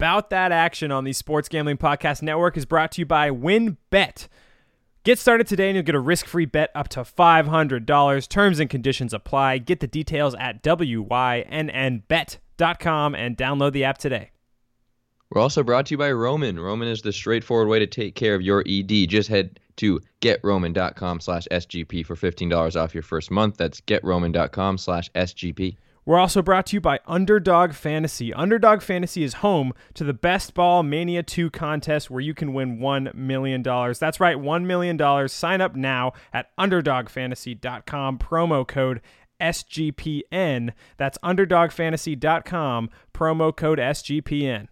About that action on the Sports Gambling Podcast Network is brought to you by WynnBET. Get started today and you'll get a risk free bet up to $500. Terms and conditions apply. Get the details at WYNNBet.com and download the app today. We're also brought to you by Roman. Roman is the straightforward way to take care of your ED. Just head to getroman.com slash SGP for $15 off your first month. That's getroman.com slash SGP. We're also brought to you by Underdog Fantasy. Underdog Fantasy is home to the Best Ball Mania 2 contest where you can win $1 million. That's right, $1 million. Sign up now at UnderdogFantasy.com, promo code SGPN. That's UnderdogFantasy.com, promo code SGPN.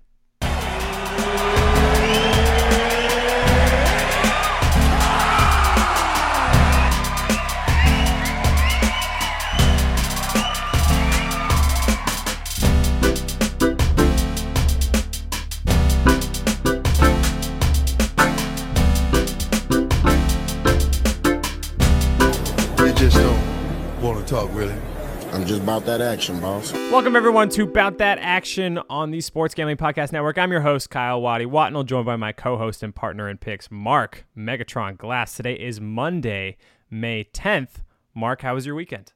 I'm just about that action, boss. Welcome everyone to About That Action on the Sports Gambling Podcast Network. I'm your host Kyle Waddy Watnell, joined by my co-host and partner in picks, Mark Megatron Glass. Today is Monday, May 10th. Mark, how was your weekend?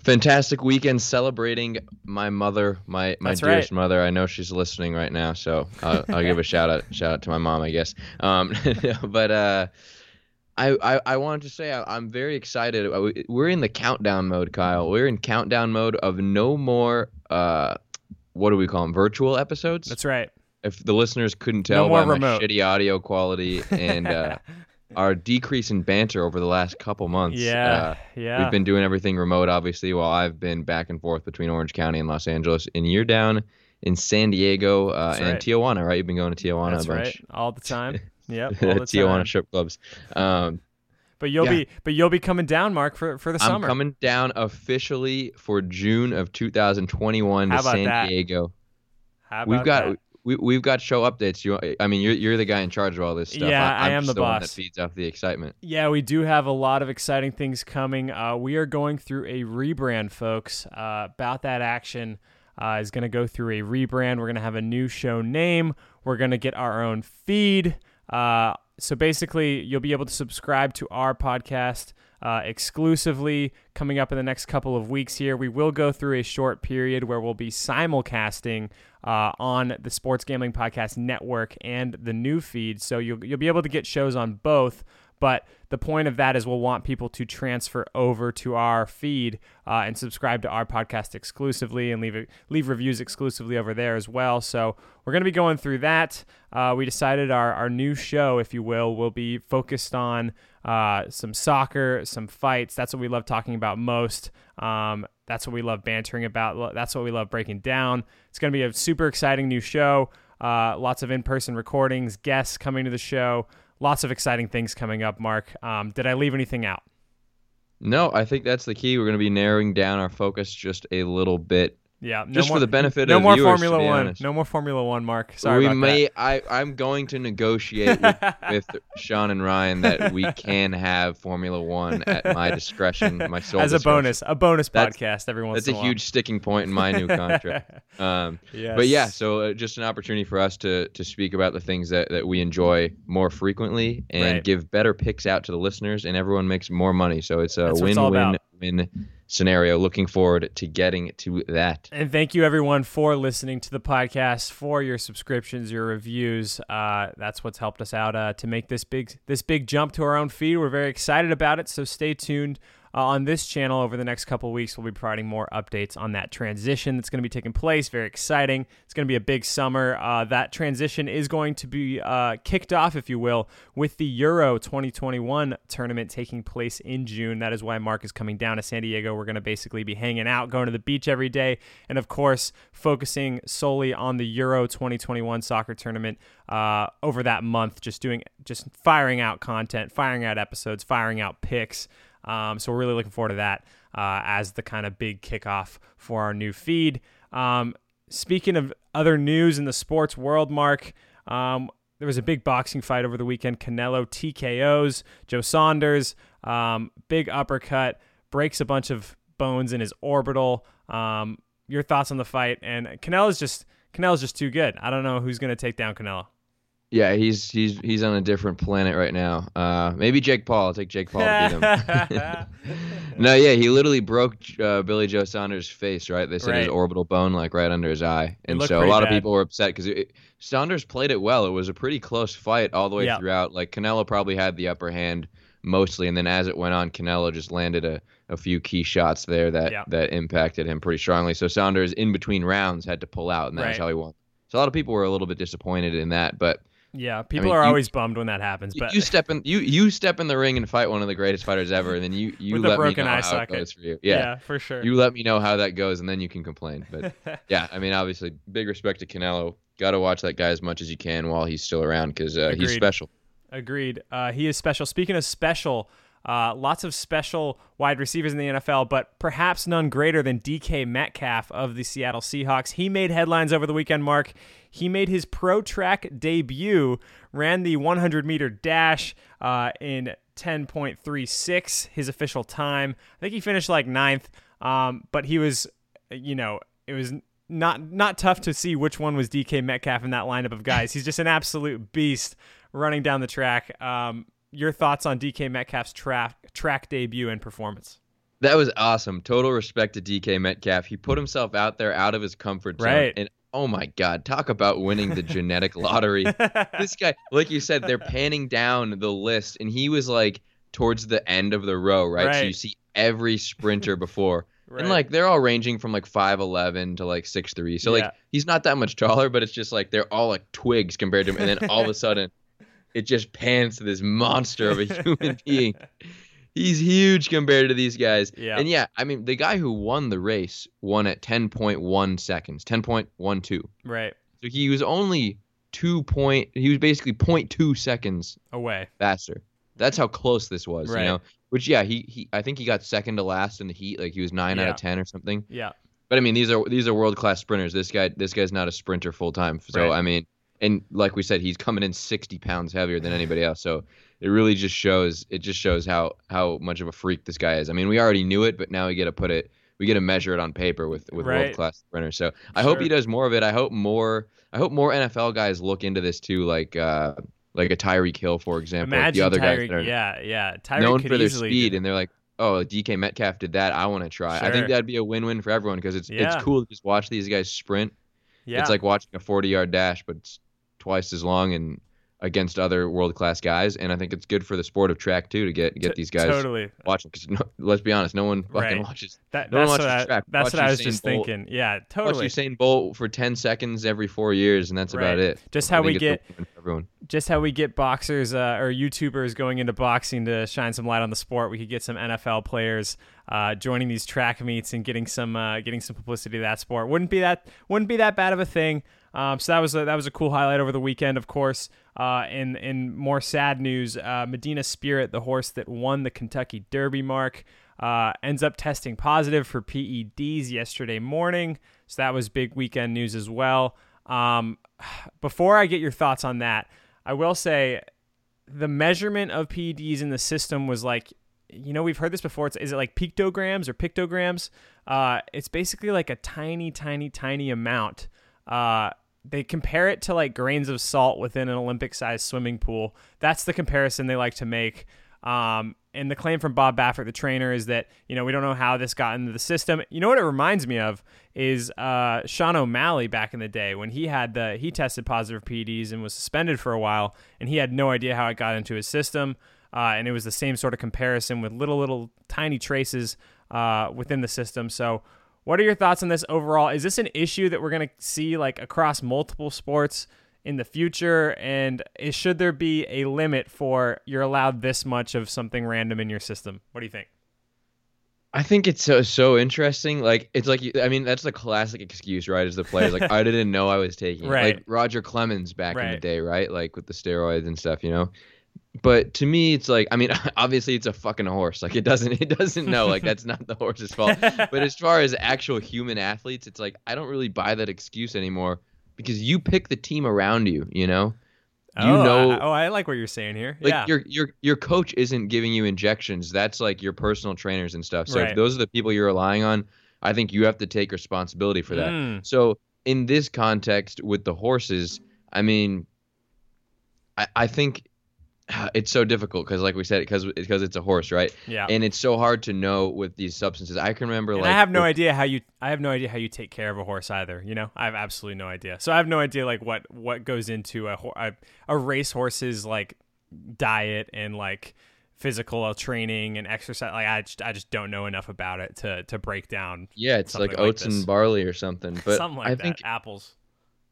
Fantastic weekend celebrating my mother, my, my That's dearest right. mother. I know she's listening right now, so I'll, I'll give a shout out shout out to my mom, I guess. Um, but uh, I, I I wanted to say I, I'm very excited. Uh, we- We're in the countdown mode, Kyle. We're in countdown mode of no more. Uh, what do we call them? Virtual episodes. That's right. if the listeners couldn't tell more by my remote. shitty audio quality and uh, our decrease in banter over the last couple months. Yeah, uh, yeah. We've been doing everything remote, obviously, while I've been back and forth between Orange County and Los Angeles. And you're down in San Diego uh, and right. Tijuana, right? You've been going to Tijuana That's a bunch. right. All the time. Yep. All the Tijuana time. strip clubs. Um, But you'll Yeah. be but you'll be coming down, Mark, for for the summer. I'm coming down officially for June of 2021 How to San that? Diego. How about We've got that? we, we've got show updates. You, I mean, you're you're the guy in charge of all this stuff. Yeah, I, I I'm am just the one that boss. feeds off the excitement. Yeah, we do have a lot of exciting things coming. Uh, we are going through a rebrand, folks. Uh, about that action uh, is going to go through a rebrand. We're going to have a new show name. We're going to get our own feed. Uh, so basically, you'll be able to subscribe to our podcast uh, exclusively coming up in the next couple of weeks here. We will go through a short period where we'll be simulcasting uh, on the Sports Gambling Podcast Network and the new feed. So you'll, you'll be able to get shows on both. But the point of that is we'll want people to transfer over to our feed uh, and subscribe to our podcast exclusively and leave leave reviews exclusively over there as well. So we're going to be going through that. Uh, we decided our, our new show, if you will, will be focused on uh, some soccer, some fights. That's what we love talking about most. Um, that's what we love bantering about. That's what we love breaking down. It's going to be a super exciting new show. Uh, lots of in person recordings, guests coming to the show. Lots of exciting things coming up, Mark. Um, did I leave anything out? No, I think that's the key. We're going to be narrowing down our focus just a little bit. Yeah, no Just for more- the benefit no of more viewers, Formula One. honest. No more Formula One, Mark. Sorry we about may. that. I. I'm going to negotiate with, with Sean and Ryan that we can have Formula One at my discretion, my sole As a discretion. bonus, a bonus That's- podcast every once That's in a huge sticking point in my new contract. Um, But yeah, so uh, just an opportunity for us to to speak about the things that, that we enjoy more frequently and Right. give better picks out to the listeners, and everyone makes more money. So it's a That's all win scenario. Looking forward to getting to that. And thank you everyone for listening to the podcast, for your subscriptions, your reviews. Uh, that's what's helped us out uh, to make this big this big jump to our own feed. We're very excited about it. So stay tuned uh, on this channel over the next couple weeks. We'll be providing more updates on that transition that's going to be taking place. Very exciting. It's going to be a big summer. Uh, that transition is going to be uh, kicked off, if you will, with the Euro 2021 tournament taking place in June. That is why Mark is coming down to San Diego. We're going to basically be hanging out, going to the beach every day, and of course, focusing solely on the Euro 2021 soccer tournament uh, over that month. Just doing, just firing out content, firing out episodes, firing out picks. Um, so we're really looking forward to that uh, as the kind of big kickoff for our new feed. Um, speaking of other news in the sports world, Mark, um, there was a big boxing fight over the weekend. Canelo TKOs Joe Saunders, um, big uppercut, breaks a bunch of bones in his orbital. Um, your thoughts on the fight? And Canelo's just Canelo's just too good. I don't know who's going to take down Canelo. Yeah, he's he's he's on a different planet right now. Uh, maybe Jake Paul. I'll take Jake Paul to beat him. no, yeah, he literally broke uh, Billy Joe Saunders' face. Right, they said his orbital bone like right under his eye, and so a lot of people were upset because Saunders played it well. It was a pretty close fight all the way Yeah. throughout. Like Canelo probably had the upper hand mostly, and then as it went on, Canelo just landed a, a few key shots there that Yeah. that impacted him pretty strongly. So Saunders in between rounds had to pull out, and that's Right. how he won. So a lot of people were a little bit disappointed in that, but Yeah, people mean, are you- always bummed when that happens, but you step in you you step in the ring and fight one of the greatest fighters ever, and then you you let me know how it goes for you. yeah. Yeah, for sure. you let me know how that goes, and then you can complain. But yeah, I mean, obviously, big respect to Canelo. Got to watch that guy as much as you can while he's still around because uh, he's special. Agreed. Uh, he is special. Speaking of special, uh, lots of special wide receivers in the NFL, but perhaps none greater than DK Metcalf of the Seattle Seahawks. He made headlines over the weekend, Mark. He made his pro track debut, ran the 100 meter dash uh, in 10.36, his official time. I think he finished like ninth, um, but he was, you know, it was not not tough to see which one was DK Metcalf in that lineup of guys. He's just an absolute beast running down the track. Um, your thoughts on DK Metcalf's track track debut and performance? That was awesome. Total respect to DK Metcalf. He put himself out there out of his comfort zone. Right. And oh my God, talk about winning the genetic lottery. this guy, like you said, they're panning down the list, and he was like towards the end of the row, right? So you see every sprinter before. Right. And like they're all ranging from like five eleven to like six three. So Yeah. like he's not that much taller, but it's just like they're all like twigs compared to him. And then all of a sudden it just pans to this monster of a human being. He's huge compared to these guys. Yeah. And yeah, I mean the guy who won the race won at ten point one seconds, ten point one two. right So he was only two point he was basically 0.2 seconds away. faster. That's how close this was, Right. you know. Which yeah, he, he I think he got second to last in the heat, like he was nine out of ten or something. Yeah, But I mean, these are these are world class sprinters. This guy this guy's not a sprinter full time. So Right. I mean, and like we said, he's coming in sixty pounds heavier than anybody else. So it really just shows it just shows how how much of a freak this guy is. I mean, we already knew it, but now we get to put it we get to measure it on paper with with Right. world class sprinters. So I hope he does more of it. I hope more I hope more NFL guys look into this too, like uh like a Tyreek Hill, for example, like the imagine other guys Tyreek. that are Yeah, yeah. Tyreek known for their speed, and they're like, "Oh, DK Metcalf did that. I want to try." I think that'd be a win-win for everyone because it's Yeah. it's cool to just watch these guys sprint. yeah, It's like watching a 40-yard dash, but it's twice as long and against other world-class guys. And I think it's good for the sport of track too to get get these guys totally. watching. Because no, let's be honest, no one fucking Right. watches. That, No that's what watches I, track. that's Watch what I was just Bolt. thinking. Yeah, totally. Watch. Usain Bolt for 10 seconds every four years, and that's Right. about it. Just I how we get everyone. just how we get boxers uh, or YouTubers going into boxing to shine some light on the sport. We could get some NFL players uh, joining these track meets and getting some uh, getting some publicity to that sport. Wouldn't be that wouldn't be that bad of a thing. Um, so that was a, that was a cool highlight over the weekend, of course. Uh, in in more sad news, uh, Medina Spirit, the horse that won the Kentucky Derby, mark uh, ends up testing positive for PEDs yesterday morning. So that was big weekend news as well. Um, before I get your thoughts on that, I will say the measurement of PEDs in the system was like, you know, we've heard this before. It's, is it like pictograms or pictograms? Uh, it's basically like a tiny, tiny, tiny amount. Uh, they compare it to like grains of salt within an Olympic sized swimming pool. That's the comparison they like to make. Um, and the claim from Bob Baffert, the trainer, is that you know we don't know how this got into the system. You know what it reminds me of is uh, Sean O'Malley back in the day when he had the he tested positive PEDs and was suspended for a while, and he had no idea how it got into his system. Uh, and it was the same sort of comparison with little little tiny traces uh, within the system. So, what are your thoughts on this overall? Is this an issue that we're going to see like across multiple sports? in the future and is, should there be a limit for you're allowed this much of something random in your system what do you think I think it's so so interesting. Like it's like I mean that's the classic excuse, right? As the players, like I didn't know I was taking it. Right. Like Roger Clemens back in the day, right? Like with the steroids and stuff, you know. But to me, it's like I mean, obviously it's a fucking horse. Like it doesn't it doesn't know. Like that's not the horse's fault. But as far as actual human athletes, it's like I don't really buy that excuse anymore because you pick the team around you. You know. You oh, know- I, oh I like what you're saying here like yeah your your your coach isn't giving you injections. That's like your personal trainers and stuff. So Right. if those are the people you're relying on, I think you have to take responsibility for that. Mm, So in this context with the horses, I mean, I, I think it's so difficult because, like we said, because because it's a horse, right? Yeah. And it's so hard to know with these substances. I can remember And like I have no with- idea how you I have no idea how you take care of a horse either. You know, I have absolutely no idea. So I have no idea like what what goes into a a, a race horse's like diet and like physical uh, training and exercise. Like I just, I just don't know enough about it to to break down. Yeah, it's like oats and barley or something. But something like I that. think Apples.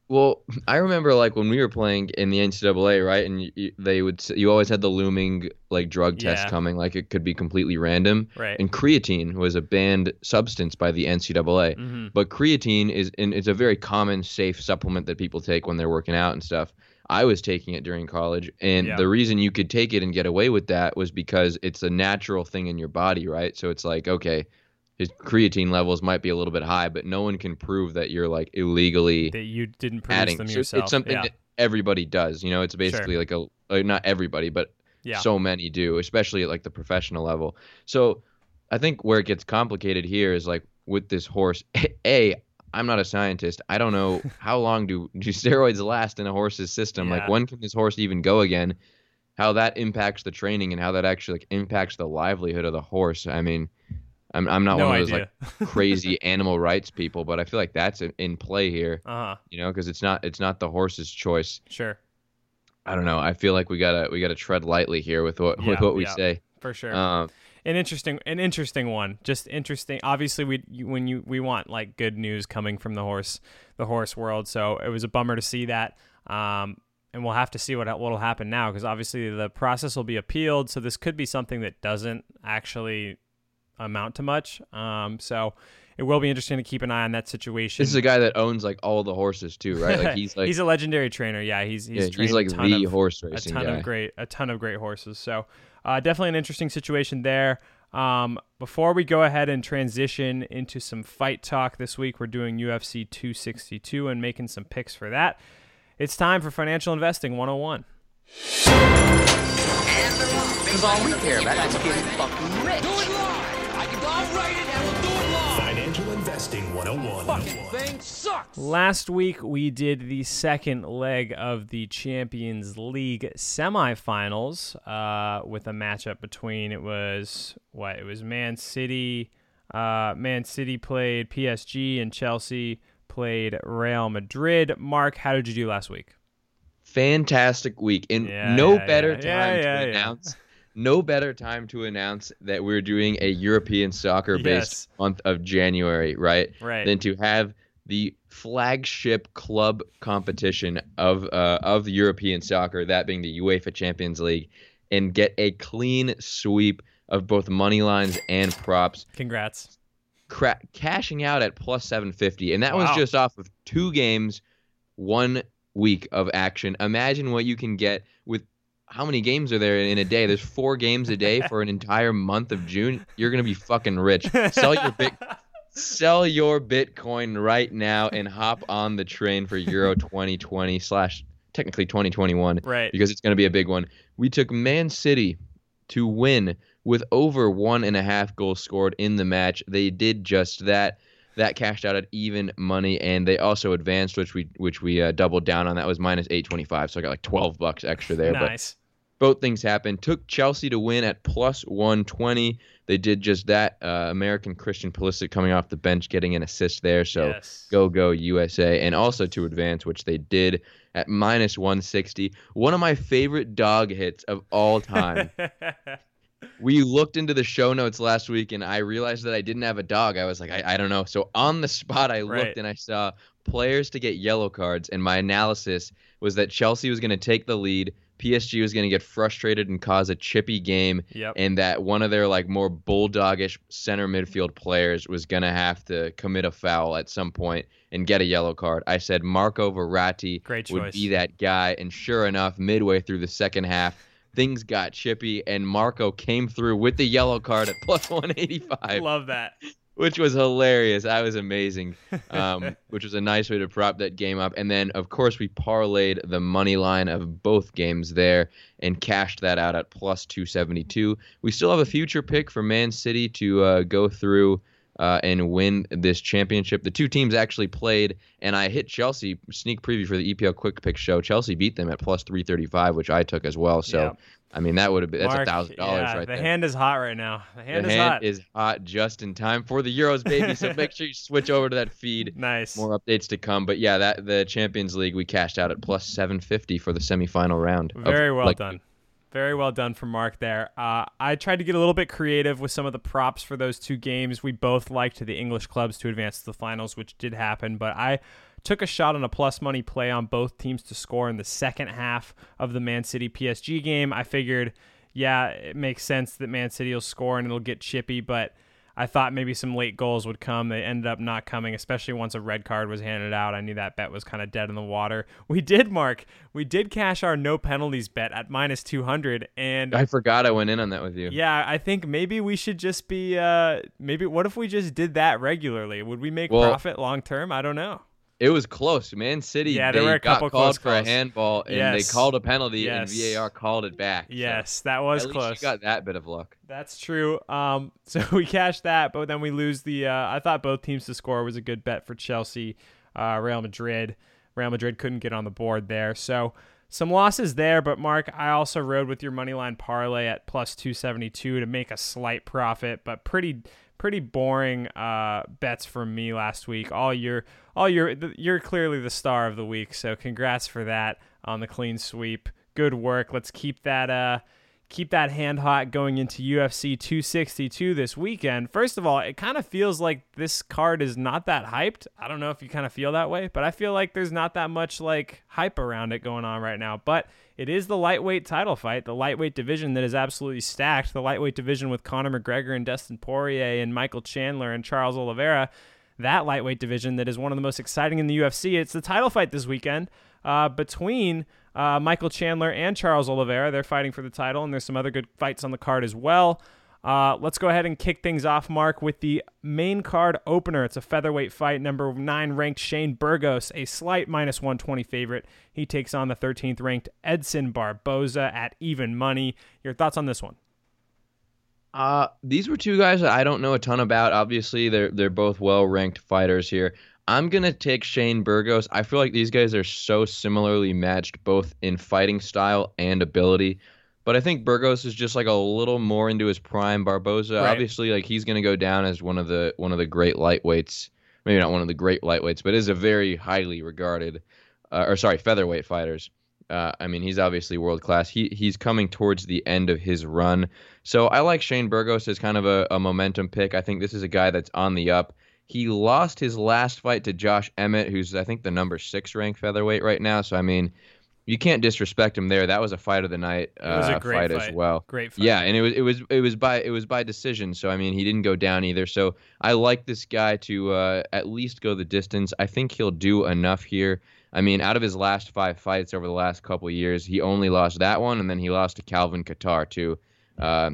Well, I remember like when we were playing in the NCAA, right? And you, they would you always had the looming like drug test Yeah. coming, like it could be completely random. Right. And creatine was a banned substance by the NCAA, Mhm. but creatine is and it's a very common, safe supplement that people take when they're working out and stuff. I was taking it during college, and Yeah. the reason you could take it and get away with that was because it's a natural thing in your body, right? So it's like okay. His creatine levels might be a little bit high, but no one can prove that you're like illegally That you didn't produce adding. them So yourself. it's something yeah. that everybody does. You know, it's basically like a like not everybody, but yeah. so many do, especially at like the professional level. So I think where it gets complicated here is like with this horse. A, I'm not a scientist. I don't know how long do do steroids last in a horse's system. Yeah. Like when can this horse even go again? How that impacts the training and how that actually like impacts the livelihood of the horse. I mean, I'm I'm not no one of those idea. like crazy animal rights people, but I feel like that's in, play here. uh huh. You know, because it's not it's not the horse's choice. Sure. I don't know. I feel like we gotta we gotta tread lightly here with what Yeah, with what we yeah. say. For sure. Um, an interesting an interesting one just interesting obviously we when you we want like good news coming from the horse the horse world so it was a bummer to see that um and we'll have to see what what'll happen now because obviously the process will be appealed so this could be something that doesn't actually amount to much. Um so it will be interesting to keep an eye on that situation. This is a guy that owns like all the horses too, right? Like he's like he's a legendary trainer. Yeah he's he's, yeah, he's like a ton the of, horse a ton guy. of great a ton of great horses. So uh, definitely an interesting situation there. Um, before we go ahead and transition into some fight talk this week we're doing ufc 262 and making some picks for that. It's time for financial investing 101 Because all we care about is getting fucking rich. Financial Investing 101. Thing sucks. Last week we did the second leg of the Champions League semifinals uh, with a matchup between it was what it was Man City, uh, Man City played PSG and Chelsea played Real Madrid. Mark, how did you do last week? Fantastic week, and Yeah, no yeah, better yeah. time Yeah, to yeah, yeah. announce. No better time to announce that we're doing a European soccer based Yes. month of January, right? Right. Than to have the flagship club competition of uh, of European soccer, that being the UEFA Champions League, and get a clean sweep of both money lines and props. Congrats. cra- cashing out at plus 750 and that was just off of two games one week of action imagine what you can get with how many games are there in a day there's four games a day for an entire month of june you're gonna be fucking rich sell your bit sell your bitcoin right now and hop on the train for euro 2020 slash technically 2021 Right. because it's going to be a big one. We took Man City to win with over one and a half goals scored in the match. They did just that. That cashed out at even money, and they also advanced, which we which we uh, doubled down on. That was minus eight twenty five, so I got like twelve bucks extra there. But Nice. Both things happened. Took Chelsea to win at plus 120. They did just that. Uh, American Christian Pulisic coming off the bench, getting an assist there. So Yes. go go USA, and also to advance, which they did at minus 160. One of my favorite dog hits of all time. we looked into the show notes last week, and I realized that I didn't have a dog. I was like, I, I don't know. So on the spot, I Right. looked and I saw players to get yellow cards, and my analysis was that Chelsea was going to take the lead. PSG was going to get frustrated and cause a chippy game, Yep. and that one of their like more bulldogish center midfield players was going to have to commit a foul at some point and get a yellow card. I said Marco Verratti Great would be that guy, and sure enough, midway through the second half, things got chippy, and Marco came through with the yellow card at plus 185 Love that. Which was hilarious. That was amazing, um, which was a nice way to prop that game up. And then, of course, we parlayed the money line of both games there and cashed that out at plus 272. We still have a future pick for Man City to uh, go through uh, and win this championship. The two teams actually played, and I hit Chelsea sneak preview for the EPL Quick Pick show. Chelsea beat them at plus 335, which I took as well. So, Yeah. I mean, that would have been that's a thousand dollars right the there. The hand is hot right now. The hand the is hand hot. is hot just in time for the Euros, baby. so make sure you switch over to that feed. nice. More updates to come, but yeah, that the Champions League we cashed out at plus 750 for the semifinal round. of, Very well like, done. Very well done from Mark there. Uh, I tried to get a little bit creative with some of the props for those two games. We both liked the English clubs to advance to the finals, which did happen, but I took a shot on a plus money play on both teams to score in the second half of the Man City PSG game. I figured, yeah, it makes sense that Man City will score and it'll get chippy, but I thought maybe some late goals would come. They ended up not coming, especially once a red card was handed out. I knew that bet was kind of dead in the water. We did, Mark. We did cash our no penalties bet at minus 200. And I forgot I went in on that with you. yeah, I think maybe we should just be, uh, maybe what if we just did that regularly? Would we make Well- profit long term? I don't know. It was close. Man City Yeah, there they were a got couple called for a handball and Yes. they called a penalty Yes. and VAR called it back. So Yes, that was at close. least you got that bit of luck. That's true. Um, so we cashed that, but then we lose the. Uh, I thought both teams to score was a good bet for Chelsea, uh, Real Madrid. Real Madrid couldn't get on the board there, so some losses there. But Mark, I also rode with your money line parlay at plus two seventy two to make a slight profit, but pretty pretty boring uh, bets from me last week. All your all your you're clearly the star of the week, so congrats for that on the clean sweep. Good work. Let's keep that. Uh, keep that hand hot going into UFC 262 this weekend. First of all, it kind of feels like this card is not that hyped. I don't know if you kind of feel that way, but I feel like there's not that much like hype around it going on right now. But it is the lightweight title fight, the lightweight division that is absolutely stacked. The lightweight division with Conor McGregor and Dustin Poirier and Michael Chandler and Charles Oliveira. That lightweight division that is one of the most exciting in the UFC. It's the title fight this weekend uh, between uh, Michael Chandler and Charles Oliveira. They're fighting for the title, and there's some other good fights on the card as well. Uh, let's go ahead and kick things off, Mark, with the main card opener. It's a featherweight fight. Number nine ranked Shane Burgos, a slight minus 120 favorite. He takes on the 13th ranked Edson Barboza at even money. Your thoughts on this one? Uh, these were two guys that I don't know a ton about. Obviously, they're they're both well ranked fighters here. I'm gonna take Shane Burgos. I feel like these guys are so similarly matched, both in fighting style and ability. But I think Burgos is just like a little more into his prime. Barboza, Right. obviously, like he's gonna go down as one of the one of the great lightweights. Maybe not one of the great lightweights, but is a very highly regarded, uh, or sorry, featherweight fighters. Uh, I mean, he's obviously world class. He he's coming towards the end of his run, so I like Shane Burgos as kind of a, a momentum pick. I think this is a guy that's on the up. He lost his last fight to Josh Emmett, who's I think the number six ranked featherweight right now. So I mean, you can't disrespect him there. That was a fight of the night uh, was a great fight, fight. as well. Great fight. Yeah, and it was it was it was by it was by decision. So I mean, he didn't go down either. So I like this guy to uh, at least go the distance. I think he'll do enough here. I mean, out of his last five fights over the last couple of years, he only lost that one, and then he lost to Calvin Kattar too, uh,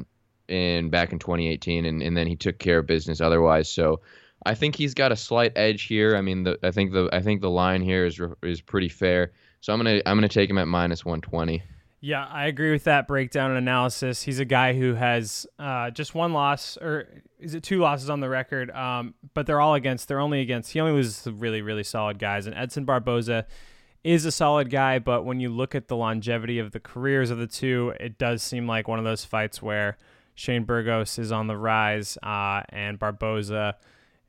in back in 2018, and, and then he took care of business otherwise. So I think he's got a slight edge here. I mean, the, I think the I think the line here is is pretty fair. So I'm gonna I'm gonna take him at minus 120. Yeah, I agree with that breakdown and analysis. He's a guy who has uh, just one loss, or is it two losses on the record? Um, but they're all against. They're only against. He only loses to really, really solid guys. And Edson Barboza is a solid guy, but when you look at the longevity of the careers of the two, it does seem like one of those fights where Shane Burgos is on the rise uh, and Barboza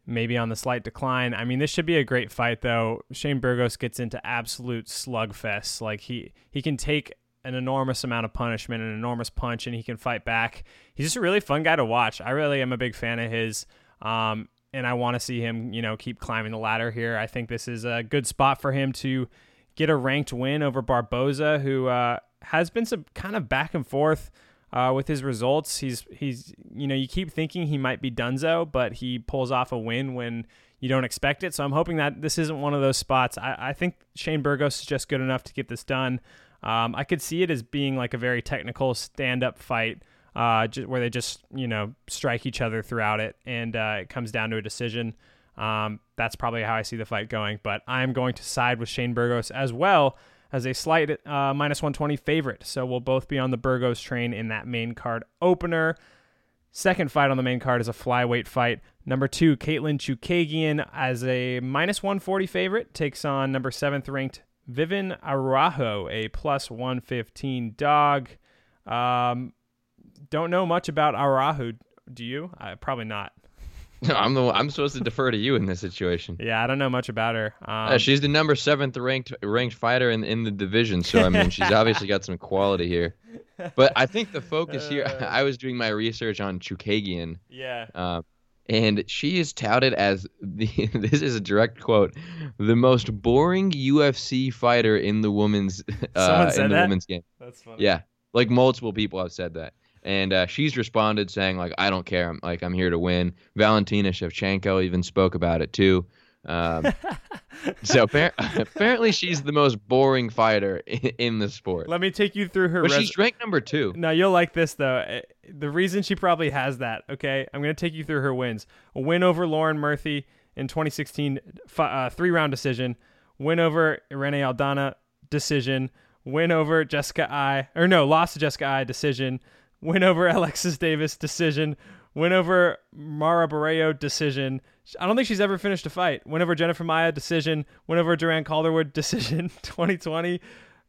maybe on the slight decline. I mean, this should be a great fight though. Shane Burgos gets into absolute slugfest. Like he he can take an enormous amount of punishment, an enormous punch, and he can fight back. He's just a really fun guy to watch. I really am a big fan of his. Um, and I want to see him, you know, keep climbing the ladder here. I think this is a good spot for him to get a ranked win over Barboza, who uh, has been some kind of back and forth uh, with his results. He's he's you know you keep thinking he might be Dunzo, but he pulls off a win when you don't expect it. So I'm hoping that this isn't one of those spots. I, I think Shane Burgos is just good enough to get this done. Um, I could see it as being like a very technical stand-up fight, uh, ju- where they just you know strike each other throughout it, and uh, it comes down to a decision. Um, that's probably how I see the fight going. But I'm going to side with Shane Burgos as well as a slight uh, minus 120 favorite. So we'll both be on the Burgos train in that main card opener. Second fight on the main card is a flyweight fight. Number two, Katlyn Chookagian as a minus 140 favorite takes on number seventh ranked Vivian Araujo, a plus 115 dog. Um, don't know much about Araujo. Do you? Uh, probably not. I'm the one- I'm supposed to defer to you in this situation. Yeah, I don't know much about her. Um, Uh, she's the number seventh ranked ranked fighter in in the division, so I mean she's obviously got some quality here. But I think the focus here, I was doing my research on Chookagian, yeah. uh, and she is touted as the this is a direct quote, the most boring UFC fighter in the women's uh, in the that? women's game. That's funny. Yeah, like multiple people have said that, and uh, she's responded saying like I don't care, I'm like I'm here to win. Valentina Shevchenko even spoke about it too. Um, so appar- apparently she's the most boring fighter in, in the sport. Let me take you through her. But res- she's ranked number two. Now you'll like this though. Eh, The reason she probably has that, okay? I'm going to take you through her wins. A win over Lauren Murphy in 2016, fi- uh, three round decision. Win over Irene Aldana, decision. Win over Jessica Eye, or no, lost to Jessica Eye, decision. Win over Alexis Davis, decision. Win over Mara Barreo, decision. I don't think she's ever finished a fight. Win over Jennifer Maia, decision. Win over Duran Calderwood, decision. 2020.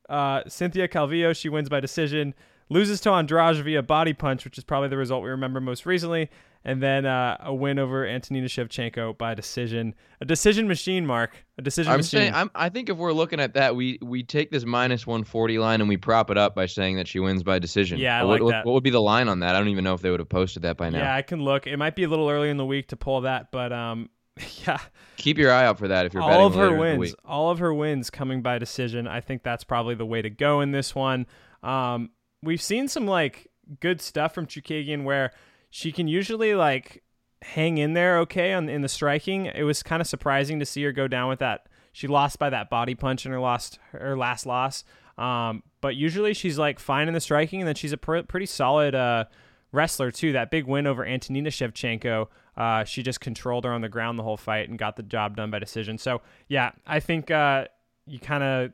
Uh, Cynthia Calvillo, she wins by decision. Loses to Andrade via body punch, which is probably the result we remember most recently. And then uh, a win over Antonina Shevchenko by decision. A decision machine, Mark. A decision I'm machine. saying I'm, I think if we're looking at that, we we take this minus 140 line and we prop it up by saying that she wins by decision. Yeah, I what, like that. What would be the line on that? I don't even know if they would have posted that by now. yeah, I can look. It might be a little early in the week to pull that, but um, yeah, Keep your eye out for that if you're betting all of her later in the wins, all of her wins coming by decision. I think that's probably the way to go in this one. Um, we've seen some like good stuff from Chookagian where she can usually like hang in there okay on in the striking. It was kind of surprising to see her go down with that. She lost by that body punch in her lost her last loss. Um, but usually she's like fine in the striking, and then she's a pr- pretty solid uh, wrestler too. That big win over Antonina Shevchenko, uh, she just controlled her on the ground the whole fight and got the job done by decision. So yeah, I think uh, you kind of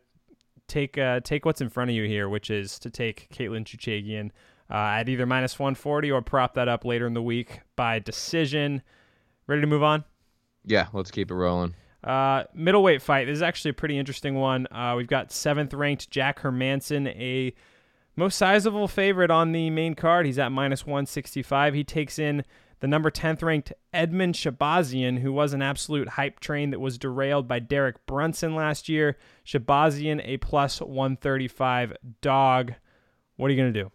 take uh, take what's in front of you here, which is to take Katlyn Chookagian uh, at either minus 140 or prop that up later in the week by decision. Ready to move on? Yeah, let's keep it rolling. Uh, middleweight fight. This is actually a pretty interesting one. Uh, we've got seventh ranked Jack Hermansson, a most sizable favorite on the main card. He's at minus 165. He takes in the number 10th ranked Edmen Shahbazyan, who was an absolute hype train that was derailed by Derek Brunson last year. Shahbazyan, a plus 135 dog. What are you going to do?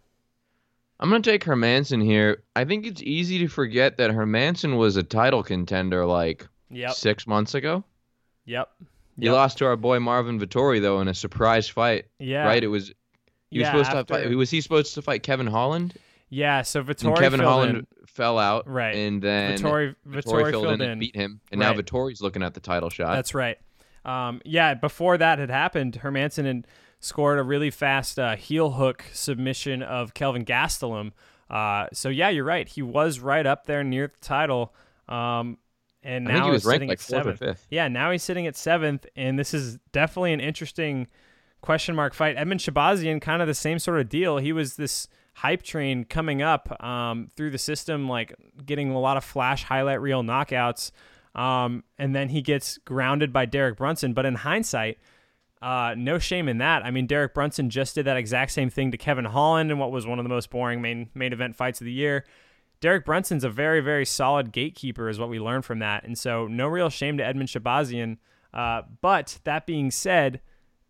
I'm gonna take Hermansson here. I think it's easy to forget that Hermansson was a title contender like Yep. six months ago. Yep. He lost to our boy Marvin Vettori though in a surprise fight. Yeah. Right? It was he was Yeah, supposed after- to fight. Was he supposed to fight Kevin Holland? Yeah, so Vettori And Kevin Holland in. fell out. Right. And then Vettori, Vettori Vettori filled in in. and beat him. And Right. now Vettori's looking at the title shot. That's right. Um, yeah, before that had happened, Hermansson had scored a really fast uh, heel hook submission of Kelvin Gastelum. Uh, so yeah, you're right. He was right up there near the title. Um, and now think he was he's sitting like at seventh. Yeah, now he's sitting at seventh, and this is definitely an interesting question mark fight. Edmen Shahbazyan, kind of the same sort of deal. He was this hype train coming up um, through the system, like getting a lot of flash highlight reel knockouts. Um, and then he gets grounded by Derek Brunson. But in hindsight, uh, no shame in that. I mean, Derek Brunson just did that exact same thing to Kevin Holland in what was one of the most boring main main event fights of the year. Derek Brunson's a very, very solid gatekeeper, is what we learned from that. And so, no real shame to Edmen Shahbazyan. Uh, but that being said,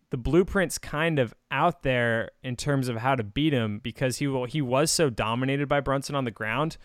the blueprint's kind of out there in terms of how to beat him because he will, he was so dominated by Brunson on the ground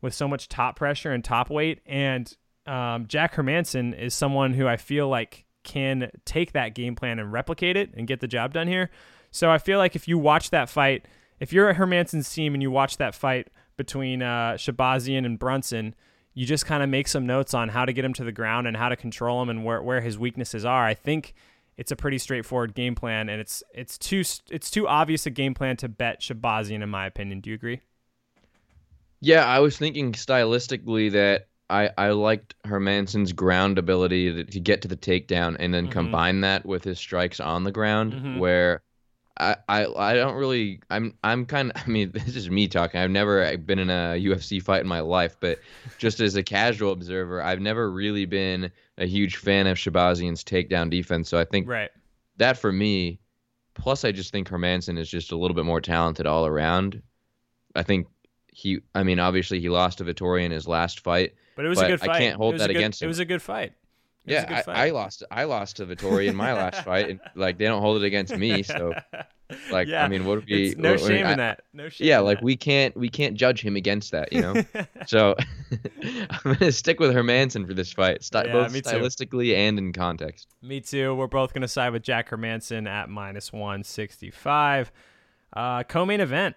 with so much top pressure and top weight. And um, Jack Hermansson is someone who I feel like can take that game plan and replicate it and get the job done here. So I feel like if you watch that fight, if you're at Hermansson's team and you watch that fight between uh, Shahbazyan and Brunson, you just kind of make some notes on how to get him to the ground and how to control him and where, where his weaknesses are. I think it's a pretty straightforward game plan, and it's it's too it's too obvious a game plan to bet Shahbazyan, in my opinion. Do you agree? Yeah, I was thinking stylistically that I, I liked Hermansson's ground ability to, to get to the takedown and then Mhm. combine that with his strikes on the ground, Mhm. where I, I I don't really I'm I'm kind of I mean this is me talking. I've never been in a UFC fight in my life, but just as a casual observer, I've never really been a huge fan of Shahbazyan's takedown defense. So I think Right. that for me, plus I just think Hermansson is just a little bit more talented all around. I think he I mean obviously he lost to Vittoria in his last fight. But it was But a good fight. I can't hold It that good- against It him. was a good fight. It was a good Yeah, fight. I, I lost I lost to Vittoria in my last fight and like they don't hold it against me, so like Yeah, I mean what would be no what- shame I- in that. No shame. yeah like that. we can't we can't judge him against that you know so i'm gonna stick with hermansson for this fight sti- Yeah, both me too. stylistically and in context Me too. We're both going to side with Jack Hermansson at minus 165. Uh, co main event,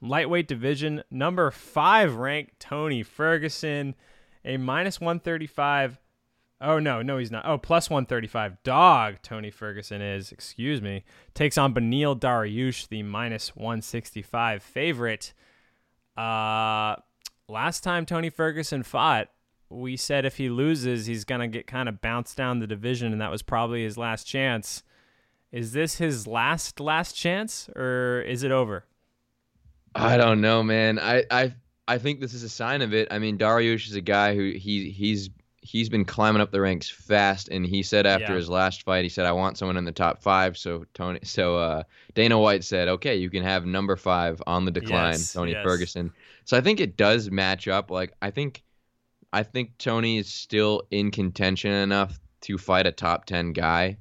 lightweight division, number five ranked Tony Ferguson, a minus 135. Oh, no, no, he's not. Oh, plus 135. Dog, Tony Ferguson is, excuse me, takes on Beneil Dariush, the minus 165 favorite. Uh, last time Tony Ferguson fought, we said if he loses, he's gonna get kind of bounced down the division, and that was probably his last chance. Is this his last last chance, or is it over? i don't know man i i i think this is a sign of it i mean dariush is a guy who he he's he's been climbing up the ranks fast and he said after Yeah. his last fight he said i want someone in the top five so tony so uh dana white said okay you can have number five on the decline Yes, tony yes. ferguson so i think it does match up like i think I think Tony is still in contention enough to fight a top 10 guy.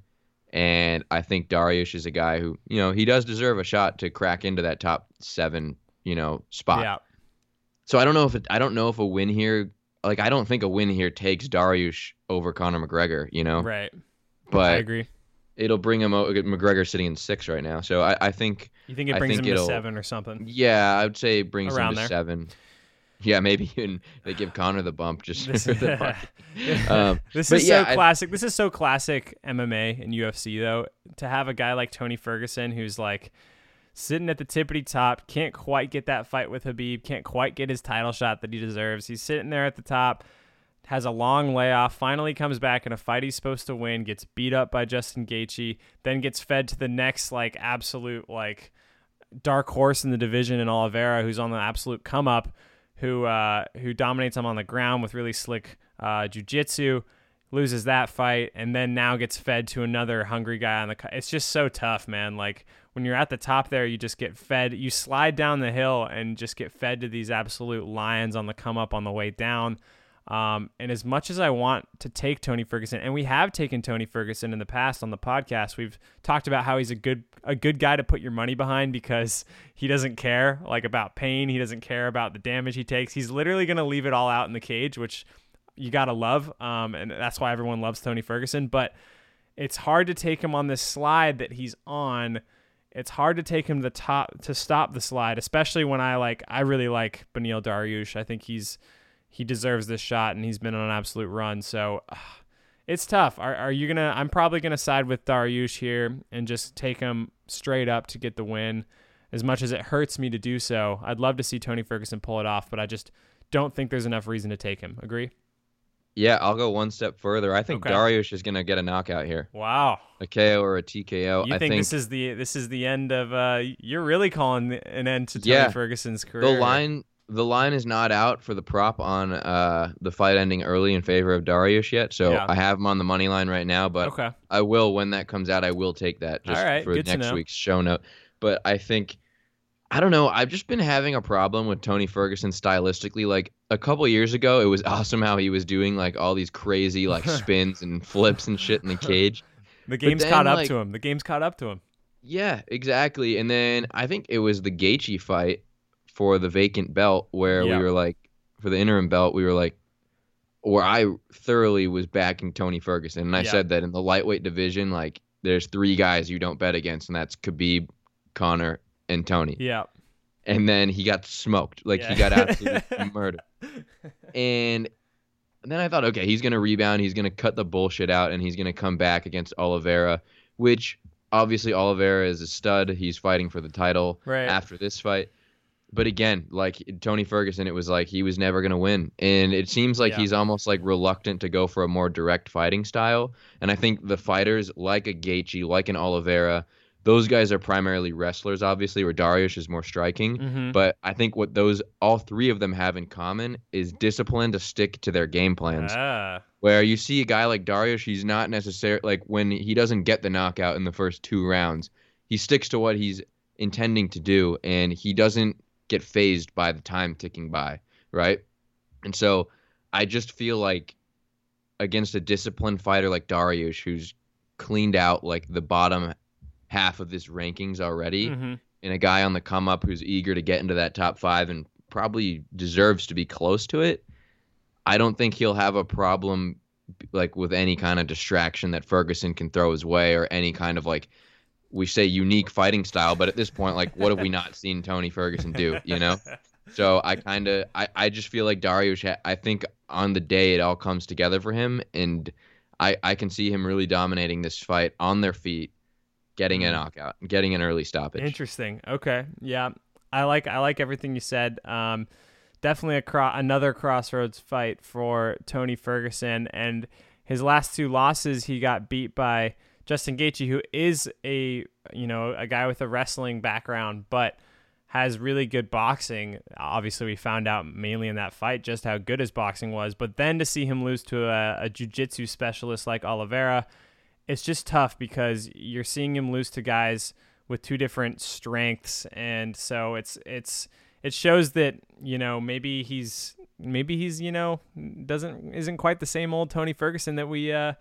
And I think Dariush is a guy who, you know, he does deserve a shot to crack into that top seven, you know, spot. Yeah, So I don't know if it, I don't know if a win here, like I don't think a win here takes Dariush over Conor McGregor, you know, right. But I agree. it'll bring him. McGregor sitting in six right now, so I, I think, You think it I brings think him to seven or something? yeah, I would say it brings Around him to there. seven. Yeah, maybe even they give Conor the bump just This, for the. Um, this is yeah, so I- classic. This is so classic MMA and UFC though. To have a guy like Tony Ferguson who's like sitting at the tippity top, can't quite get that fight with Habib, can't quite get his title shot that he deserves. He's sitting there at the top, has a long layoff, finally comes back in a fight he's supposed to win, gets beat up by Justin Gaethje, then gets fed to the next like absolute like dark horse in the division in Oliveira, who's on the absolute come up, who uh, who dominates him on the ground with really slick uh, jujitsu, loses that fight, and then now gets fed to another hungry guy on the. It's just so tough, man. Like when you're at the top there, you just get fed. You slide down the hill and just get fed to these absolute lions on the come up on the way down. Um, and as much as I want to take Tony Ferguson, and we have taken Tony Ferguson in the past on the podcast, we've talked about how he's a good a good guy to put your money behind because he doesn't care like about pain, he doesn't care about the damage he takes. He's literally to leave it all out in the cage, which you gotta love, um, and that's why everyone loves Tony Ferguson. But it's hard to take him on this slide that he's on. It's hard to take him to the top to stop the slide, especially when I like I really like Beneil Dariush. I think he's he deserves this shot and he's been on an absolute run. So uh, it's tough. Are, are you gonna? I'm probably gonna side with Dariush here and just take him straight up to get the win. As much as it hurts me to do so, I'd love to see Tony Ferguson pull it off, but I just don't think there's enough reason to take him. Agree? Yeah, I'll go one step further. I think Okay. Dariush is gonna get a knockout here, Wow. a KO or a TKO. You I think, this is the this is the end of? uh You're really calling an end to Tony Yeah. Ferguson's career. the line the line is not out for the prop on uh the fight ending early in favor of Dariush yet. So Yeah. I have him on the money line right now, but Okay. I will when that comes out. I will take that just right, for next week's show note. But I think I don't know. I've just been having a problem with Tony Ferguson stylistically. Like a couple years ago, it was awesome how he was doing like all these crazy like spins and flips and shit in the cage. The game's then, caught up like- to him. The game's caught up to him. Yeah, exactly. And then I think it was the Gaethje fight for the vacant belt where Yeah. we were like, for the interim belt, we were like, where I thoroughly was backing Tony Ferguson, and I Yeah. said that in the lightweight division, like, there's three guys you don't bet against, and that's Khabib, Conor, and Tony. Yeah. And then he got smoked, like he got absolutely murdered. And then I thought, okay, he's gonna rebound, he's gonna cut the bullshit out, and he's gonna come back against Oliveira, which obviously Oliveira is a stud. He's fighting for the title Right. after this fight. But again, like Tony Ferguson, it was like he was never gonna win, and it seems like Yeah. he's almost like reluctant to go for a more direct fighting style. And I think the fighters like a Gaethje, like an Oliveira, those guys are primarily wrestlers, obviously, where Darius is more striking. Mhm. But I think what those all three of them have in common is discipline to stick to their game plans. Ah. Where you see a guy like Darius, he's not necessarily like when he doesn't get the knockout in the first two rounds, he sticks to what he's intending to do, and he doesn't get phased by the time ticking by, right? And so I just feel like against a disciplined fighter like Darius, who's cleaned out like the bottom half of this rankings already, Mhm. and a guy on the come up who's eager to get into that top five and probably deserves to be close to it, I don't think he'll have a problem like with any kind of distraction that Ferguson can throw his way or any kind of like we say unique fighting style, but at this point, like what have we not seen Tony Ferguson do? You know. So I kind of I, I just feel like Dariush. Ha- I think on the day it all comes together for him, and I I can see him really dominating this fight on their feet, getting a knockout, getting an early stoppage. Interesting. Okay. Yeah. I like I like everything you said. Um, definitely a cro- another crossroads fight for Tony Ferguson and his last two losses he got beat by Justin Gaethje who is a you know a guy with a wrestling background but has really good boxing. Obviously we found out mainly in that fight just how good his boxing was, but then to see him lose to a, a jiu-jitsu specialist like Oliveira, it's just tough because you're seeing him lose to guys with two different strengths. And so it's it's it shows that you know maybe he's maybe he's you know doesn't isn't quite the same old Tony Ferguson that we uh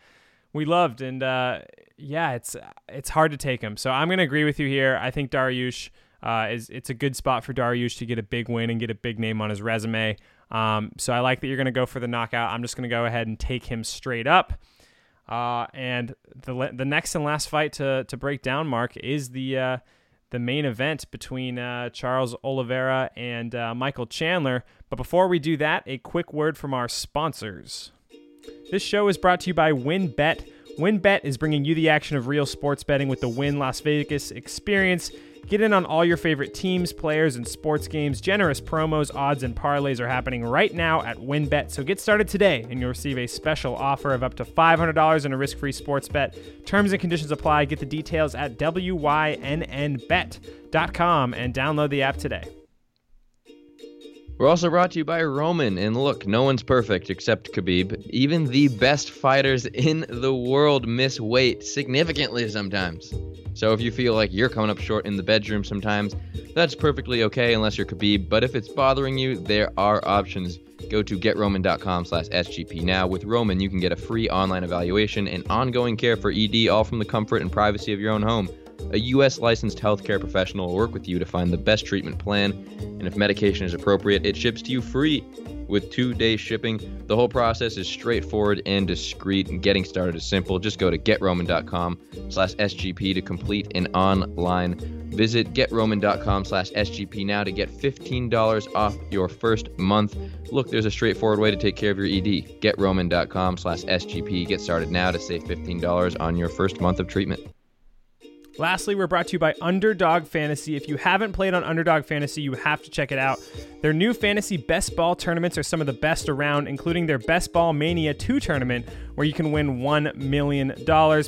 we loved. And uh yeah it's it's hard to take him. So I'm going to agree with you here. I think Dariush uh is it's a good spot for Dariush to get a big win and get a big name on his resume. Um so I like that you're going to go for the knockout. I'm just going to go ahead and take him straight up uh, and the the next and last fight to to break down, Mark, is the uh, the main event between uh, Charles Oliveira and uh, Michael Chandler. But before we do that, a quick word from our sponsors. This show is brought to you by WynnBET. WynnBET is bringing you the action of real sports betting with the Wynn Las Vegas experience. Get in on all your favorite teams, players, and sports games. Generous promos, odds, and parlays are happening right now at WynnBET. So get started today and you'll receive a special offer of up to $500 in a risk free sports bet. Terms and conditions apply. Get the details at WYNNBet.com and download the app today. We're also brought to you by Roman. And look, no one's perfect except Khabib. Even the best fighters in the world miss weight significantly sometimes. So if you feel like you're coming up short in the bedroom sometimes, that's perfectly okay unless you're Khabib. But if it's bothering you, there are options. Go to getroman.com slash SGP now. With Roman, you can get a free online evaluation and ongoing care for ED, all from the comfort and privacy of your own home. A U.S. licensed healthcare professional will work with you to find the best treatment plan, and if medication is appropriate, it ships to you free with two day shipping. The whole process is straightforward and discreet, and getting started is simple. Just go to getroman.com slash SGP to complete an online visit. Getroman.com slash SGP now to get $15 off your first month. Look, there's a straightforward way to take care of your ED. Getroman.com slash SGP. Get started now to save $15 on your first month of treatment. Lastly, we're brought to you by Underdog Fantasy. If you haven't played on Underdog Fantasy, you have to check it out. Their new fantasy best ball tournaments are some of the best around, including their Best Ball Mania 2 tournament, where you can win $1 million.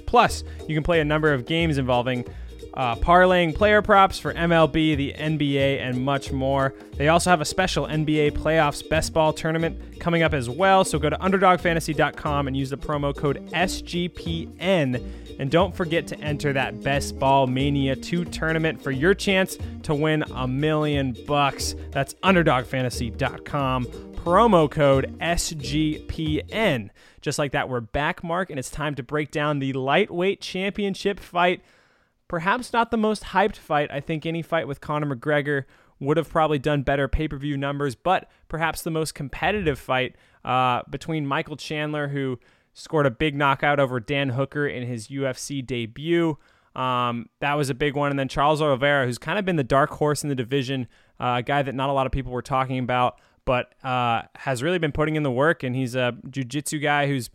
Plus, you can play a number of games involving uh, parlaying player props for MLB, the NBA, and much more. They also have a special NBA playoffs best ball tournament coming up as well. So go to underdogfantasy.com and use the promo code SGPN. And don't forget to enter that Best Ball Mania 2 tournament for your chance to win a million bucks. That's underdogfantasy.com. Promo code SGPN. Just like that, we're back, Mark, and it's time to break down the lightweight championship fight perhaps not the most hyped fight. I think any fight with Conor McGregor would have probably done better pay per view numbers, but perhaps the most competitive fight uh, between Michael Chandler, who scored a big knockout over Dan Hooker in his UFC debut. Um, that was a big one. And then Charles Oliveira, who's kind of been the dark horse in the division, uh, a guy that not a lot of people were talking about, but uh, has really been putting in the work. And he's a jiu jitsu guy who's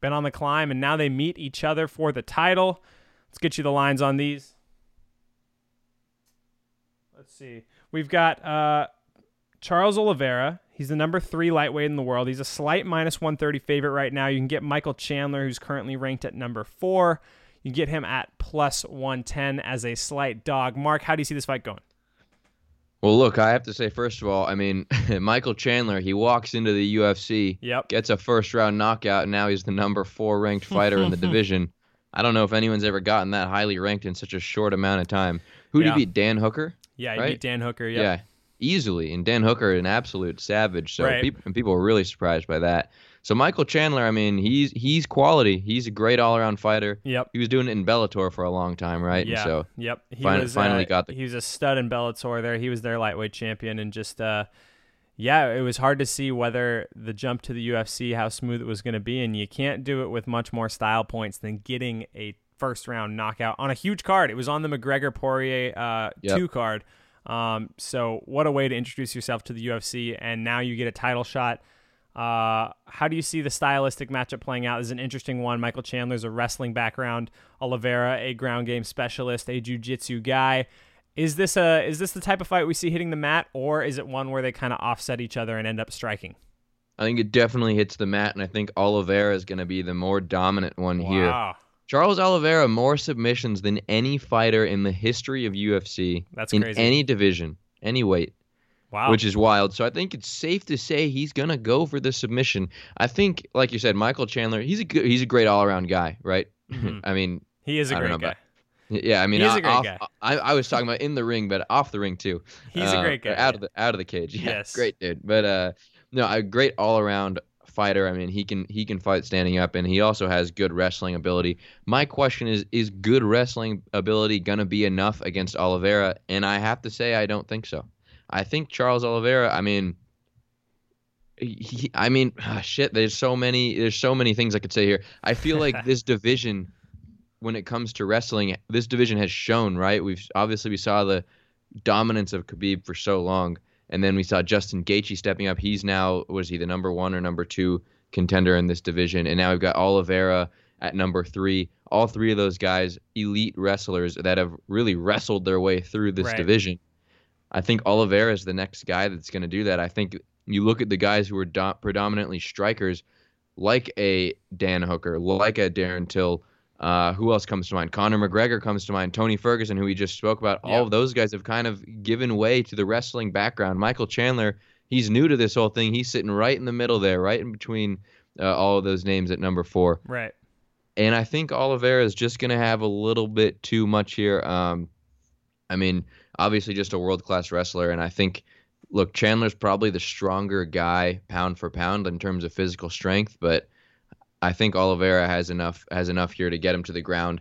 been on the climb. And now they meet each other for the title. Let's get you the lines on these. Let's see. We've got uh, Charles Oliveira. He's the number three lightweight in the world. He's a slight minus 130 favorite right now. You can get Michael Chandler, who's currently ranked at number four. You get him at plus 110 as a slight dog. Mark, how do you see this fight going? Well, look, I have to say, first of all, I mean, Michael Chandler, he walks into the UFC, Yep. gets a first round knockout, and now he's the number four ranked fighter in the division. I don't know if anyone's ever gotten that highly ranked in such a short amount of time. Who did he beat? Dan Hooker? Yeah, you Right? beat Dan Hooker. Yep. Yeah, easily. And Dan Hooker, an absolute savage. So Right. people, and people were really surprised by that. So Michael Chandler, I mean, he's he's quality. He's a great all around fighter. Yep. He was doing it in Bellator for a long time, right? Yeah. And so yep. He fin- was finally uh, got the- He was a stud in Bellator. There, he was their lightweight champion, and just uh, yeah, it was hard to see whether the jump to the UFC how smooth it was going to be, and you can't do it with much more style points than getting a first round knockout on a huge card. It was on the McGregor Poirier uh, Yep. two card. Um, so what a way to introduce yourself to the UFC, and now you get a title shot. Uh, how do you see the stylistic matchup playing out? This is an interesting one. Michael Chandler's a wrestling background. Oliveira, a ground game specialist, a jiu-jitsu guy. Is this a is this the type of fight we see hitting the mat, or is it one where they kind of offset each other and end up striking? I think it definitely hits the mat, and I think Oliveira is going to be the more dominant one here. Charles Oliveira more submissions than any fighter in the history of UFC That's in crazy. any division, any weight. wow. which is wild. So I think it's safe to say he's gonna go for the submission. I think, like you said, Michael Chandler, he's a good, he's a great all around guy, right? Mhm. I mean, he is a I great guy. Yeah, I mean, He is a o- great off- guy. I, I was talking about in the ring, but off the ring too. He's a Uh, great guy, Out of the out of the cage. Yeah, Yes. great dude. But uh, no, a great all around fighter. I mean, he can he can fight standing up, and he also has good wrestling ability. My question is, is good wrestling ability gonna be enough against Oliveira? And I have to say, I don't think so. I think Charles Oliveira. I mean. He, I mean, shit. There's so many. There's so many things I could say here. I feel like this division, when it comes to wrestling, this division has shown right. We've obviously we saw the dominance of Khabib for so long, and then we saw Justin Gaethje stepping up. He's now was he the number one or number two contender in this division, and now we've got Oliveira at number three. All three of those guys, elite wrestlers that have really wrestled their way through this Right. division. I think Oliveira is the next guy that's going to do that. I think you look at the guys who are do- predominantly strikers, like a Dan Hooker, like a Darren Till. Uh, who else comes to mind? Conor McGregor comes to mind. Tony Ferguson, who we just spoke about. Yeah. All of those guys have kind of given way to the wrestling background. Michael Chandler, he's new to this whole thing. He's sitting right in the middle there, right in between uh, all of those names at number four. Right. And I think Oliveira is just going to have a little bit too much here. Um, I mean, obviously, just a world class wrestler. And I think, look, Chandler's probably the stronger guy pound for pound in terms of physical strength, but I think Oliveira has enough has enough here to get him to the ground.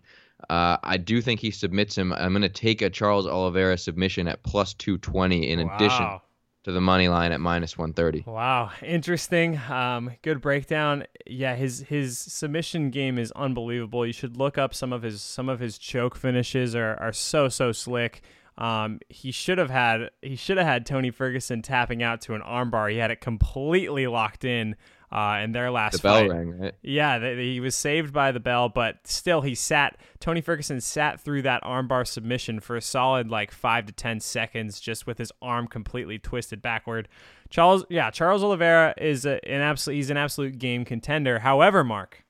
Uh, I do think he submits him. I'm going to take a Charles Oliveira submission at plus 220 in addition to the money line at minus 130. Wow, interesting. Um, good breakdown. Yeah, his his submission game is unbelievable. You should look up some of his some of his choke finishes are are so so slick. Um, he should have had he should have had Tony Ferguson tapping out to an armbar. He had it completely locked in uh, in their last The bell fight. rang, right? Yeah, he was saved by the bell, but still, he sat. Tony Ferguson sat through that armbar submission for a solid like five to ten seconds, just with his arm completely twisted backward. Charles, yeah, Charles Oliveira is a, an absolute. He's an absolute game contender. However, Mark,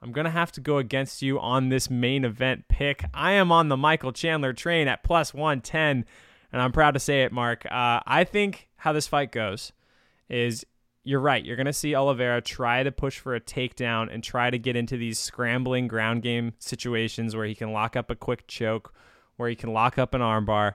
I'm gonna have to go against you on this main event pick. I am on the Michael Chandler train at plus 110, and I'm proud to say it, Mark. Uh, I think how this fight goes is you're right. You're going to see Oliveira try to push for a takedown and try to get into these scrambling ground game situations where he can lock up a quick choke, where he can lock up an armbar.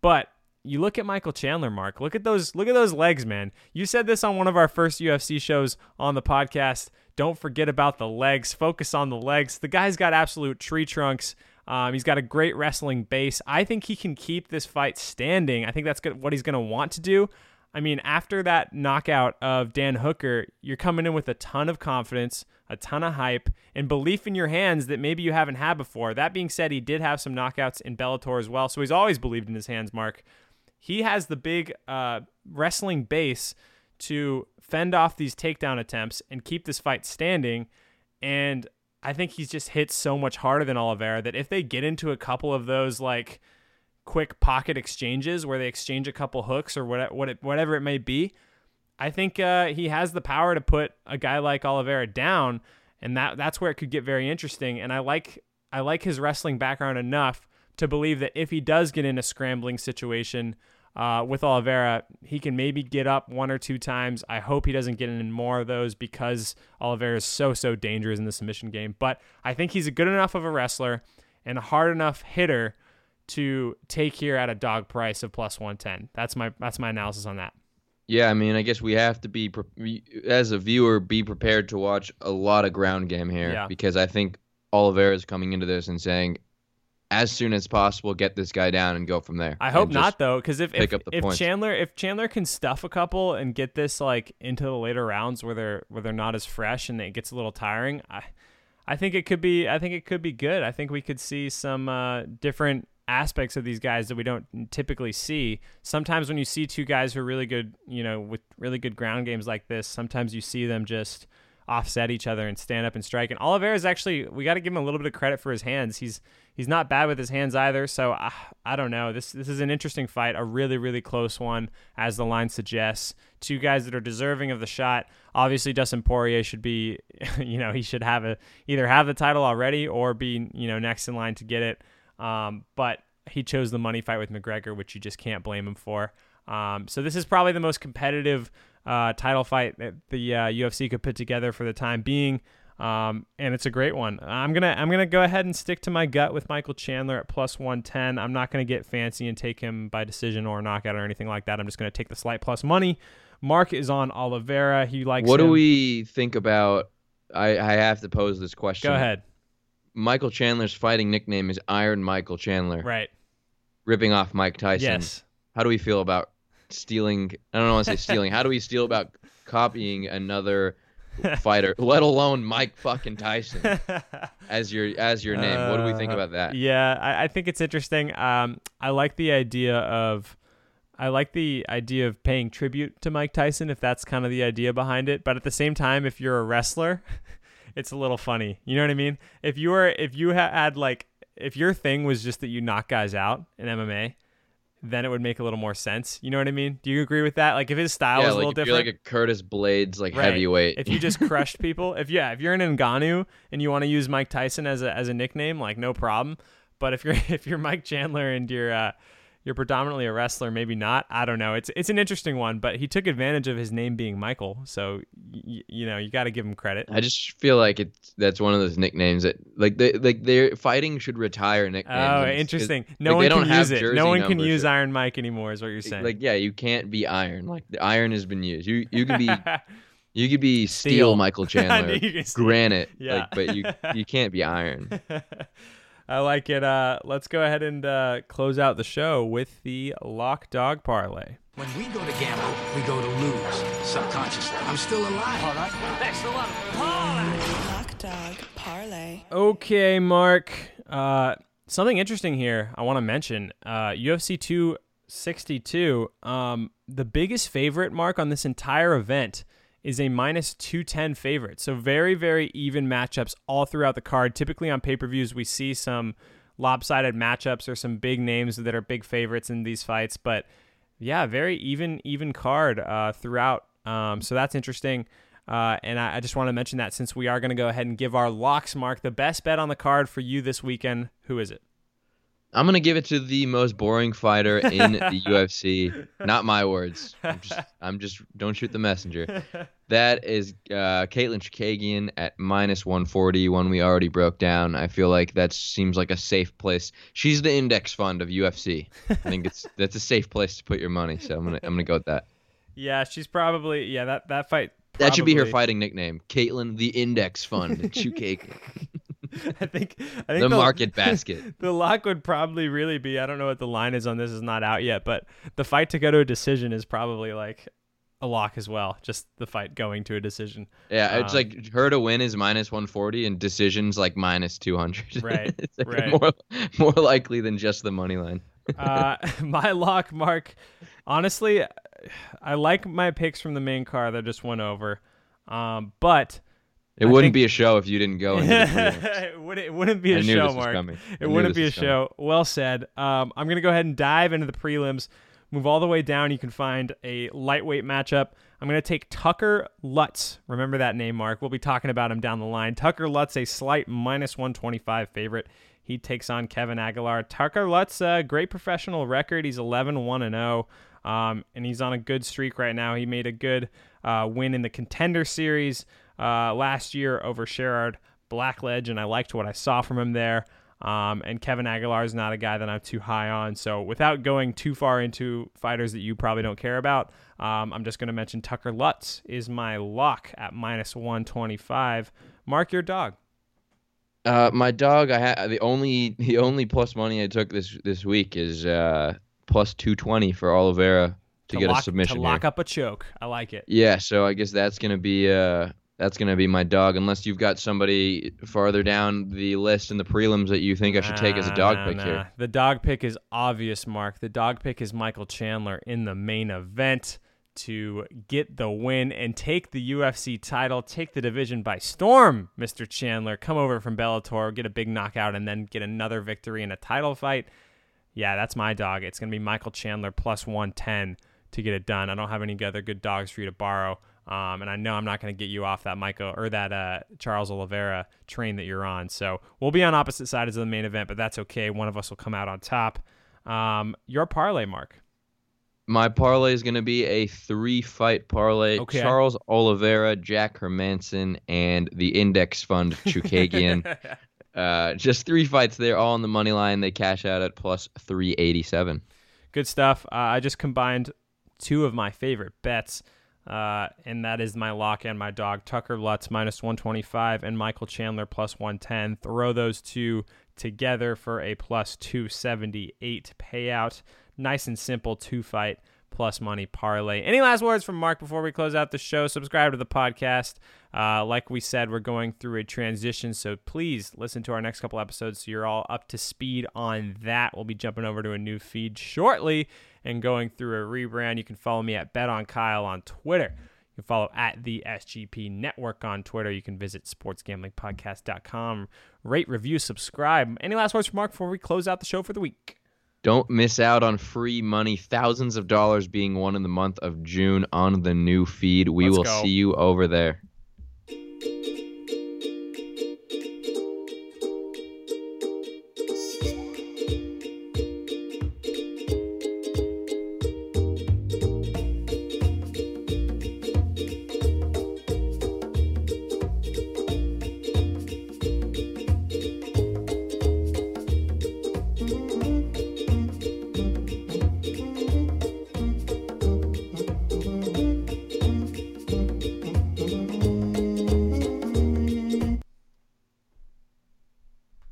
But you look at Michael Chandler, Mark. Look at those look at those legs, man. You said this on one of our first UFC shows on the podcast. Don't forget about the legs. Focus on the legs. The guy's got absolute tree trunks. Um, he's got a great wrestling base. I think he can keep this fight standing. I think that's good, what he's going to want to do. I mean, after that knockout of Dan Hooker, you're coming in with a ton of confidence, a ton of hype, and belief in your hands that maybe you haven't had before. That being said, he did have some knockouts in Bellator as well, so he's always believed in his hands, Mark. He has the big uh, wrestling base to fend off these takedown attempts and keep this fight standing. And I think he's just hit so much harder than Oliveira that if they get into a couple of those, like, quick pocket exchanges where they exchange a couple hooks or what, what it, whatever it may be, I think uh, he has the power to put a guy like Oliveira down, and that that's where it could get very interesting. And I like I like his wrestling background enough to believe that if he does get in a scrambling situation uh, with Oliveira, he can maybe get up one or two times. I hope he doesn't get in more of those because Oliveira is so so dangerous in the submission game. But I think he's a good enough of a wrestler and a hard enough hitter to take here at a dog price of plus 110. That's my that's my analysis on that. Yeah, I mean, I guess we have to be as a viewer be prepared to watch a lot of ground game here Yeah. because I think Oliveira is coming into this and saying, as soon as possible, get this guy down and go from there. I hope not though, because if if, if points. Chandler if Chandler can stuff a couple and get this like into the later rounds where they're where they're not as fresh and it gets a little tiring, I I think it could be I think it could be good. I think we could see some uh, different aspects of these guys that we don't typically see. Sometimes when you see two guys who are really good, you know, with really good ground games like this, sometimes you see them just offset each other and stand up and strike. And Oliveira is actually we got to give him a little bit of credit for his hands. He's he's not bad with his hands either. So I, I don't know. This this is an interesting fight, a really really close one as the line suggests. Two guys that are deserving of the shot. Obviously, Dustin Poirier should be, you know, he should have a either have the title already or be you know next in line to get it. Um, but he chose the money fight with McGregor, which you just can't blame him for. Um, so this is probably the most competitive uh, title fight that the uh, UFC could put together for the time being, um, and it's a great one. I'm gonna I'm gonna go ahead and stick to my gut with Michael Chandler at plus 110. I'm not gonna get fancy and take him by decision or knockout or anything like that. I'm just gonna take the slight plus money. Mark is on Oliveira. He likes. What do we think about? I, I have to pose this question. Go ahead. Michael Chandler's fighting nickname is Iron Michael Chandler, Right. ripping off Mike Tyson. Yes. How do we feel about stealing? I don't want to say stealing. How do we feel about copying another fighter, let alone Mike fucking Tyson as your as your name? What do we think Uh, about that? Yeah, I, I think it's interesting. Um, I like the idea of, I like the idea of paying tribute to Mike Tyson if that's kind of the idea behind it. But at the same time, if you're a wrestler, it's a little funny. You know what I mean? If you were, if you ha- had like, if your thing was just that you knock guys out in MMA. Then it would make a little more sense. You know what I mean? Do you agree with that? Like if his style yeah, was a little if different, you're like a Curtis Blaydes like Right. heavyweight. if you just crushed people, if yeah, if you're an Ngannou and you want to use Mike Tyson as a as a nickname, like no problem. But if you're if you're Mike Chandler and you're uh, you're predominantly a wrestler, maybe not. I don't know. It's it's an interesting one, but he took advantage of his name being Michael, so y- you know you got to give him credit. I just feel like it's that's one of those nicknames that like they like their fighting should retire nicknames. Oh, interesting. No like, one don't can have use it. No one can use Iron Mike anymore. Is what you're saying. Like yeah, you can't be Iron. Like the Iron has been used. You you can be you could be Steel. Steel Michael Chandler, You can steal. Granite. Yeah. Like, but you you can't be Iron. I like it. Uh, let's go ahead and uh, close out the show with the lock dog parlay. When we go to gamble, we go to lose subconsciously. I'm still alive. All right. Thanks a lot. Parlay. Lock Dog Parlay. Okay, Mark. Uh, something interesting here I want to mention. Uh, UFC 262. Um, the biggest favorite, Mark, on this entire event is a minus 210 favorite. So very, very even matchups all throughout the card. Typically on pay per views, we see some lopsided matchups or some big names that are big favorites in these fights. But yeah, very even, even card uh, throughout. Um, so that's interesting. Uh, and I, I just want to mention that since we are going to go ahead and give our locks, Mark, the best bet on the card for you this weekend. Who is it? I'm gonna give it to the most boring fighter in the UFC. Not my words. I'm just, I'm just don't shoot the messenger. That is uh, Katlyn Chookagian at minus 140. One we already broke down. I feel like that seems like a safe place. She's the index fund of UFC. I think it's that's a safe place to put your money. So I'm gonna I'm gonna go with that. Yeah, she's probably yeah that that fight. That should be her fighting nickname, Caitlin the Index Fund. Chookagian. I think I think the market basket. The lock would probably really be. I don't know what the line is on this. is not out yet, but the fight to go to a decision is probably like a lock as well. Just the fight going to a decision. Yeah, it's Um, like her to win is minus 140 and decisions like minus 200. Right, like right. More, more likely than just the money line. uh, my lock, Mark. Honestly, I like my picks from the main card that just went over, um, but It I wouldn't think- be a show if you didn't go it wouldn't, it wouldn't be a I show, Mark. I It knew wouldn't be a was coming. show. Well said. Um, I'm going to go ahead and dive into the prelims. Move all the way down. You can find a lightweight matchup. I'm going to take Tucker Lutz. Remember that name, Mark. We'll be talking about him down the line. Tucker Lutz, a slight minus 125 favorite. He takes on Kevin Aguilar. Tucker Lutz, a great professional record. He's 11 1 and 0. Um, and he's on a good streak right now. He made a good uh, win in the contender series uh, last year over Sherrard Blackledge, and I liked what I saw from him there. Um, and Kevin Aguilar is not a guy that I'm too high on. So without going too far into fighters that you probably don't care about, um, I'm just going to mention Tucker Lutz is my lock at minus 125. Mark your dog. Uh, my dog, I had the only the only plus money I took this this week is uh, plus two twenty for Oliveira to, get lock, a submission. To lock here. up a choke. I like it. Yeah, so I guess that's gonna be uh that's gonna be my dog, unless you've got somebody farther down the list in the prelims that you think I should take as a dog nah, pick nah. here. The dog pick is obvious, Mark. The dog pick is Michael Chandler in the main event to get the win and take the UFC title, take the division by storm, Mr. Chandler. Come over from Bellator, get a big knockout, and then get another victory in a title fight. Yeah, that's my dog. It's going to be Michael Chandler plus 110 to get it done. I don't have any other good dogs for you to borrow. Um, and I know I'm not going to get you off that Michael or that uh, Charles Oliveira train that you're on. So we'll be on opposite sides of the main event, but that's okay. One of us will come out on top. Um, your parlay, Mark. My parlay is gonna be a three fight parlay. Okay. Charles Oliveira, Jack Hermansson, and the index fund Chookagian. Uh, just three fights there, all on the money line. They cash out at plus three eighty seven. Good stuff. Uh, I just combined two of my favorite bets, uh, and that is my lock and my dog. Tucker Lutz minus 125 and Michael Chandler plus 110. Throw those two together for a plus 278 payout. Nice and simple two fight plus money parlay. Any last words from Mark before we close out the show? Subscribe to the podcast. Uh, like we said, we're going through a transition, so please listen to our next couple episodes so you're all up to speed on that. We'll be jumping over to a new feed shortly and going through a rebrand. You can follow me at Bet on Kyle on Twitter. You can follow at the SGP Network on Twitter. You can visit sportsgamblingpodcast.com. Rate, review, subscribe. Any last words from Mark before we close out the show for the week? Don't miss out on free money, thousands of dollars being won in the month of June on the new feed. We Let's will go. see you over there thank you